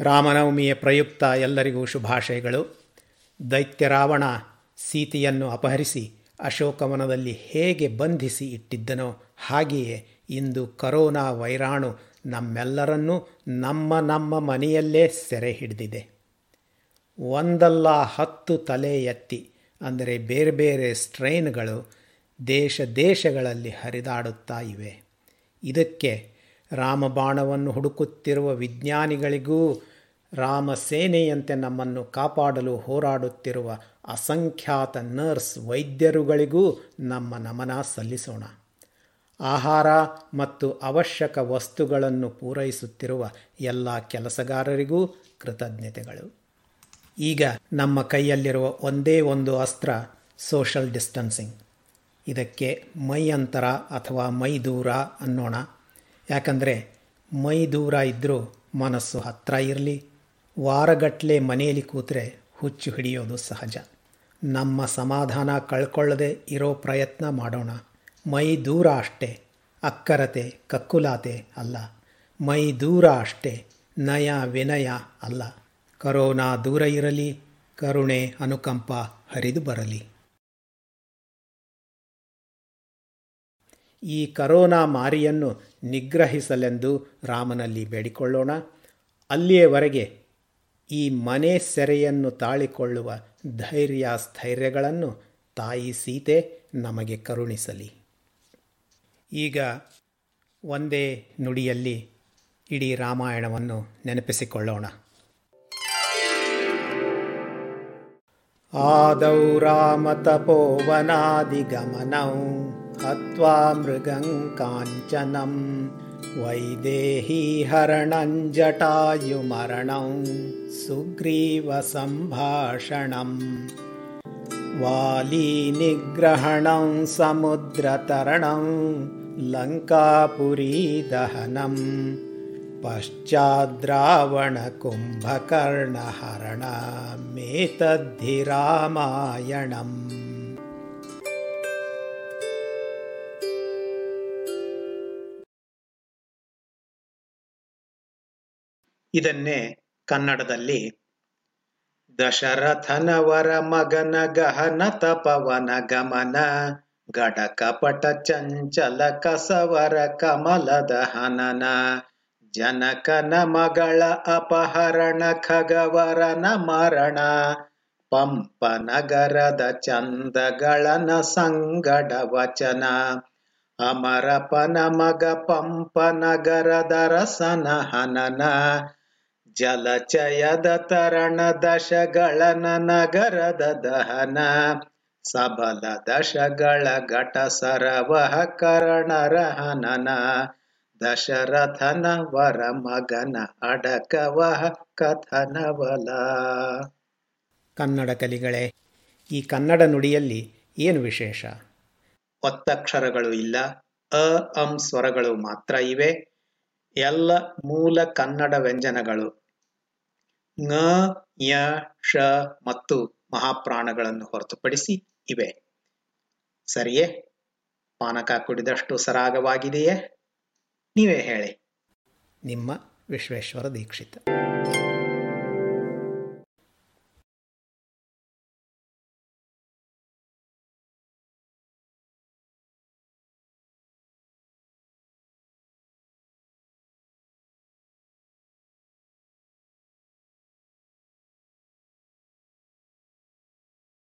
ರಾಮನವಮಿಯ ಪ್ರಯುಕ್ತ ಎಲ್ಲರಿಗೂ ಶುಭಾಶಯಗಳು. ದೈತ್ಯ ರಾವಣ ಸೀತೆಯನ್ನು ಅಪಹರಿಸಿ ಅಶೋಕವನದಲ್ಲಿ ಹೇಗೆ ಬಂಧಿಸಿ ಇಟ್ಟಿದ್ದನೋ ಹಾಗೆಯೇ ಇಂದು ಕರೋನಾ ವೈರಾಣು ನಮ್ಮೆಲ್ಲರನ್ನೂ ನಮ್ಮ ನಮ್ಮ ಮನೆಯಲ್ಲೇ ಸೆರೆ ಹಿಡಿದಿದೆ. ಒಂದಲ್ಲ ಹತ್ತು ತಲೆ ಎತ್ತಿ, ಅಂದರೆ ಬೇರೆ ಬೇರೆ ಸ್ಟ್ರೈನ್ಗಳು ದೇಶ ದೇಶಗಳಲ್ಲಿ ಹರಿದಾಡುತ್ತಾ ಇವೆ. ಇದಕ್ಕೆ ರಾಮಬಾಣವನ್ನು ಹುಡುಕುತ್ತಿರುವ ವಿಜ್ಞಾನಿಗಳಿಗೂ ರಾಮ ಸೇನೆಯಂತೆ ನಮ್ಮನ್ನು ಕಾಪಾಡಲು ಹೋರಾಡುತ್ತಿರುವ ಅಸಂಖ್ಯಾತ ನರ್ಸ್ ವೈದ್ಯರುಗಳಿಗೂ ನಮ್ಮ ನಮನ ಸಲ್ಲಿಸೋಣ. ಆಹಾರ ಮತ್ತು ಅವಶ್ಯಕ ವಸ್ತುಗಳನ್ನು ಪೂರೈಸುತ್ತಿರುವ ಎಲ್ಲ ಕೆಲಸಗಾರರಿಗೂ ಕೃತಜ್ಞತೆಗಳು. ಈಗ ನಮ್ಮ ಕೈಯಲ್ಲಿರುವ ಒಂದೇ ಒಂದು ಅಸ್ತ್ರ ಸೋಷಲ್ ಡಿಸ್ಟನ್ಸಿಂಗ್. ಇದಕ್ಕೆ ಮೈ ಅಂತರ ಅಥವಾ ಮೈ ದೂರ ಅನ್ನೋಣ. ಯಾಕಂದರೆ ಮೈ ದೂರ ಇದ್ದರೂ ಮನಸ್ಸು ಹತ್ತಿರ ಇರಲಿ. ವಾರಗಟ್ಟಲೆ ಮನೆಯಲ್ಲಿ ಕೂತರೆ ಹುಚ್ಚು ಹಿಡಿಯೋದು ಸಹಜ. ನಮ್ಮ ಸಮಾಧಾನ ಕಳ್ಕೊಳ್ಳದೆ ಇರೋ ಪ್ರಯತ್ನ ಮಾಡೋಣ. ಮೈ ದೂರ ಅಷ್ಟೇ, ಅಕ್ಕರತೆ, ಕಕ್ಕುಲಾತೆ ಅಲ್ಲ. ಮೈ ದೂರ ಅಷ್ಟೇ, ನಯ ವಿನಯ ಅಲ್ಲ. ಕರೋನಾ ದೂರ ಇರಲಿ, ಕರುಣೆ, ಅನುಕಂಪ ಹರಿದು ಬರಲಿ. ಈ ಕರೋನಾ ಮಾರಿಯನ್ನು ನಿಗ್ರಹಿಸಲೆಂದು ರಾಮನಲ್ಲಿ ಬೇಡಿಕೊಳ್ಳೋಣ. ಅಲ್ಲಿಯವರೆಗೆ ಈ ಮನೆ ಸೆರೆಯನ್ನು ತಾಳಿಕೊಳ್ಳುವ ಧೈರ್ಯ ಸ್ಥೈರ್ಯಗಳನ್ನು ತಾಯಿ ಸೀತೆ ನಮಗೆ ಕರುಣಿಸಲಿ. ಈಗ ಒಂದೇ ನುಡಿಯಲ್ಲಿ ಇಡೀ ರಾಮಾಯಣವನ್ನು ನೆನಪಿಸಿಕೊಳ್ಳೋಣ. ಆದೌ ರಾಮತಪೋವನಾದಿಗಮನೌ हत्वा त्वा मृगङ्काञ्चनं वैदेहीहरणं जटायुमरणं सुग्रीवसम्भाषणम् वालीनिग्रहणं समुद्रतरणं लङ्कापुरीदहनम् पश्चाद्रावणकुम्भकर्णहरणमेतद्धि रामायणम् ಇದನ್ನೇ ಕನ್ನಡದಲ್ಲಿ ದಶರಥನವರ ಮಗನ ಗಹನ ತಪವನ ಗಮನ ಗಡಕಪಟ ಚಂಚಲ ಕಸವರ ಕಮಲದ ಹನನ, ಜನಕನ ಮಗಳ ಅಪಹರಣ ಖಗವರನ ಮರಣ ಪಂಪ ನಗರದ ಚಂದಗಳನ ಸಂಗಡ ವಚನ, ಅಮರಪನ ಮಗ ಪಂಪ ನಗರದ ರಸನ ಹನನ ಜಲಚಯದ ತರಣ ದಶಗಳನ ನಗರದ ದಹನ ಸಬಲ ದಶಗಳ ಘಟ ಸರವಹ ಕರ್ಣರ ಹನನ ದಶರಥನ ವರ ಮಗನ ಅಡಕವಹ ಕಥನವಲ. ಕನ್ನಡ ಕಲಿಗಳೇ ಈ ಕನ್ನಡ ನುಡಿಯಲ್ಲಿ ಏನು ವಿಶೇಷ? ಒತ್ತಕ್ಷರಗಳು ಇಲ್ಲ ಅ ಅಂ ಸ್ವರಗಳು ಮಾತ್ರ ಇವೆ. ಎಲ್ಲ ಮೂಲ ಕನ್ನಡ ವ್ಯಂಜನಗಳು. ङ ಯ ಶ ಮತ್ತು ಮಹಾಪ್ರಾಣಗಳನ್ನು ಹೊರತುಪಡಿಸಿ ಇವೆ. ಸರಿಯೇ? ಪಾನಕ ಕುಡಿದಷ್ಟು ಸರಾಗವಾಗಿದೆಯೇ? ನೀವೇ ಹೇಳಿ. ನಿಮ್ಮ ವಿಶ್ವೇಶ್ವರ ದೀಕ್ಷಿತ.